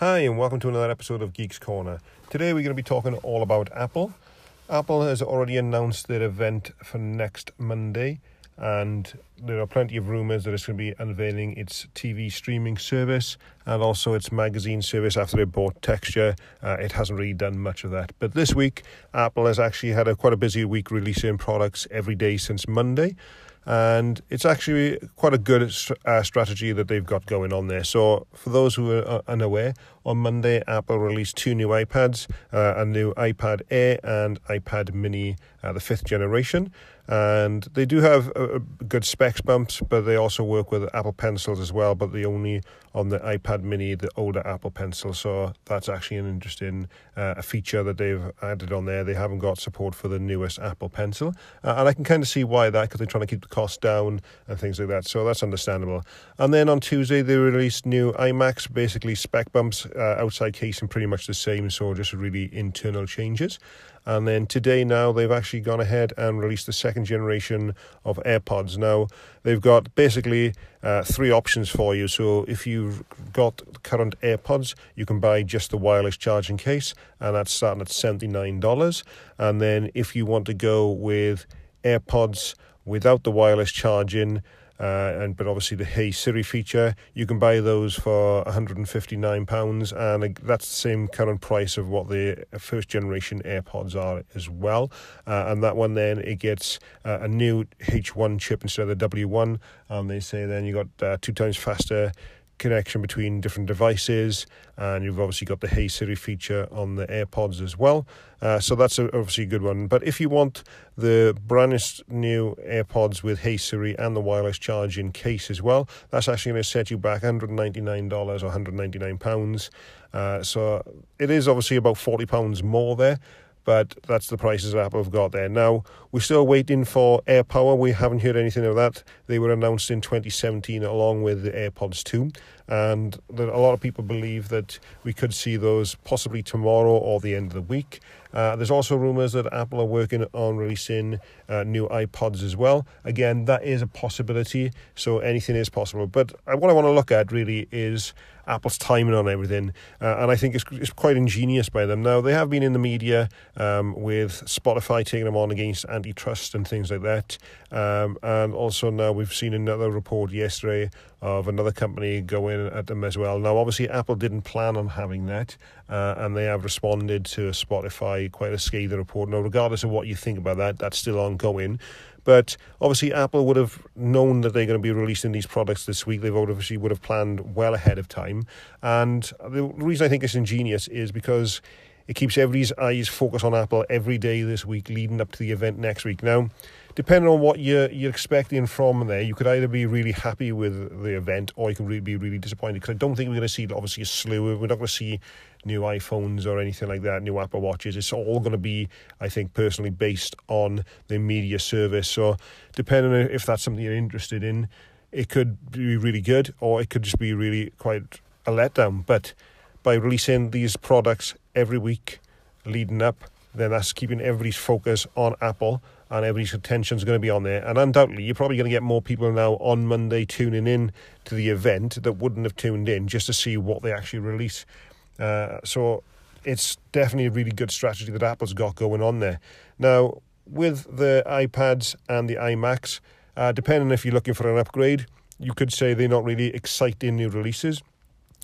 Hi, and welcome to another episode of Geeks Corner. Today we're going to be talking all about Apple. Apple has already announced their event for next Monday, and there are plenty of rumors that it's going to be unveiling its TV streaming service and also its magazine service after they bought Texture. Uh, it hasn't really done much of that. But this week, Apple has actually had a quite a busy week releasing products every day since Monday and it's actually quite a good uh, strategy that they've got going on there. So, for those who are uh, unaware, on Monday, Apple released two new iPads, uh, a new iPad Air and iPad Mini, uh, the fifth generation. And they do have a, good specs bumps, but they also work with Apple Pencils as well, but they only on the iPad Mini, the older Apple Pencil. So that's actually an interesting uh, feature that they've added on there. They haven't got support for the newest Apple Pencil. Uh, and I can kind of see why that, because they're trying to keep the cost down and things like that. So that's understandable. And then on Tuesday, they released new iMacs, basically spec bumps, uh, outside casing pretty much the same, so just really internal changes. And then today, now they've actually gone ahead and released the second generation of AirPods. Now they've got basically uh, three options for you. So if you've got current AirPods, you can buy just the wireless charging case, and that's starting at $79. And then if you want to go with AirPods without the wireless charging, uh, and but obviously the Hey Siri feature, you can buy those for 159 pounds, and that's the same current price of what the first generation AirPods are as well. Uh, and that one then it gets uh, a new H1 chip instead of the W1, and they say then you got uh, two times faster connection between different devices, and you've obviously got the Hey Siri feature on the AirPods as well. Uh, so that's a, obviously a good one. But if you want the brand new AirPods with Hey Siri and the wireless charging case as well, that's actually going to set you back $199 or £199. Uh, so it is obviously about £40 more there but that's the prices Apple have got there. Now, we're still waiting for AirPower. We haven't heard anything of that. They were announced in 2017 along with the AirPods 2, and a lot of people believe that we could see those possibly tomorrow or the end of the week. Uh, there's also rumors that Apple are working on releasing uh, new iPods as well. Again, that is a possibility, so anything is possible. But uh, what I want to look at really is Apple's timing on everything, uh, and I think it's, it's quite ingenious by them. Now, they have been in the media um, with Spotify taking them on against antitrust and things like that, um, and also now we've seen another report yesterday of another company going at them as well. Now, obviously, Apple didn't plan on having that, uh, and they have responded to Spotify quite a scathing report. Now, regardless of what you think about that, that's still ongoing. But obviously, Apple would have known that they're going to be releasing these products this week. They've obviously would have planned well ahead of time. And the reason I think it's ingenious is because it keeps everybody's eyes focused on Apple every day this week, leading up to the event next week. Now, depending on what you're, you're expecting from there, you could either be really happy with the event or you can really be really disappointed. Because I don't think we're going to see obviously a slew. We're not going to see new iPhones or anything like that, new Apple Watches. It's all going to be, I think, personally based on the media service. So, depending on if that's something you're interested in, it could be really good or it could just be really quite a letdown. But by releasing these products every week leading up, then that's keeping everybody's focus on Apple and everybody's attention is going to be on there. And undoubtedly, you're probably going to get more people now on Monday tuning in to the event that wouldn't have tuned in just to see what they actually release. Uh, so it's definitely a really good strategy that Apple's got going on there. Now, with the iPads and the iMacs, uh, depending if you're looking for an upgrade, you could say they're not really exciting new releases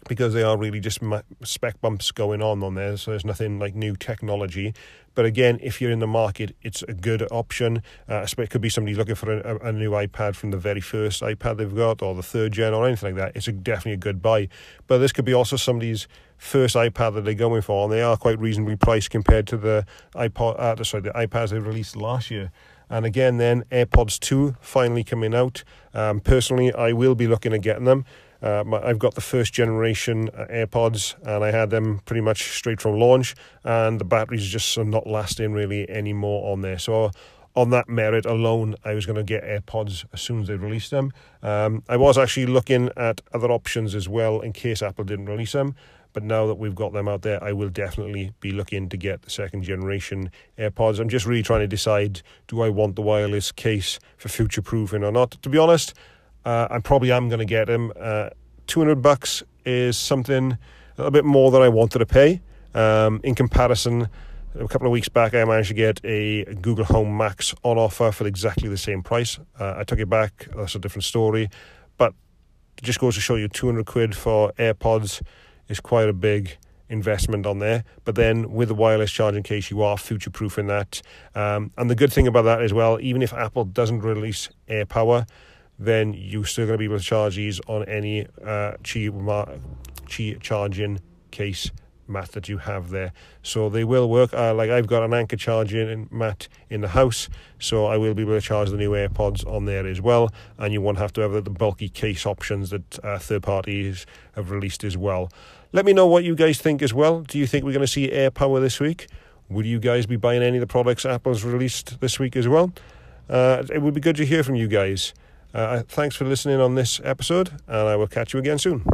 because they are really just spec bumps going on on there. So there's nothing like new technology. But again, if you're in the market, it's a good option. Uh, it could be somebody looking for a, a, new iPad from the very first iPad they've got, or the third gen, or anything like that. It's a, definitely a good buy. But this could be also somebody's first iPad that they're going for, and they are quite reasonably priced compared to the iPod. Uh, sorry, the iPads they released last year. And again, then AirPods 2 finally coming out. Um, personally, I will be looking at getting them. Uh, I've got the first generation uh, AirPods, and I had them pretty much straight from launch, and the batteries just are not lasting really anymore on there. So on that merit alone, I was going to get AirPods as soon as they released them. Um, I was actually looking at other options as well in case Apple didn't release them. But now that we've got them out there, I will definitely be looking to get the second generation AirPods. I'm just really trying to decide do I want the wireless case for future proofing or not. To be honest, uh, I probably am going to get him. Uh, 200 bucks is something a bit more than I wanted to pay. Um, in comparison, a couple of weeks back, I managed to get a Google Home Max on offer for exactly the same price. Uh, I took it back. That's a different story. But it just goes to show you 200 quid for AirPods is quite a big investment on there. But then with the wireless charging case, you are future proofing that. Um, and the good thing about that as well, even if Apple doesn't release AirPower, then you're still going to be able to charge these on any uh, Qi charging case mat that you have there. So they will work. Uh, like I've got an Anker charging mat in the house, so I will be able to charge the new AirPods on there as well. And you won't have to have the, bulky case options that uh, third parties have released as well. Let me know what you guys think as well. Do you think we're going to see AirPower this week? Will you guys be buying any of the products Apple's released this week as well? Uh, it would be good to hear from you guys. Uh, thanks for listening on this episode, and I will catch you again soon.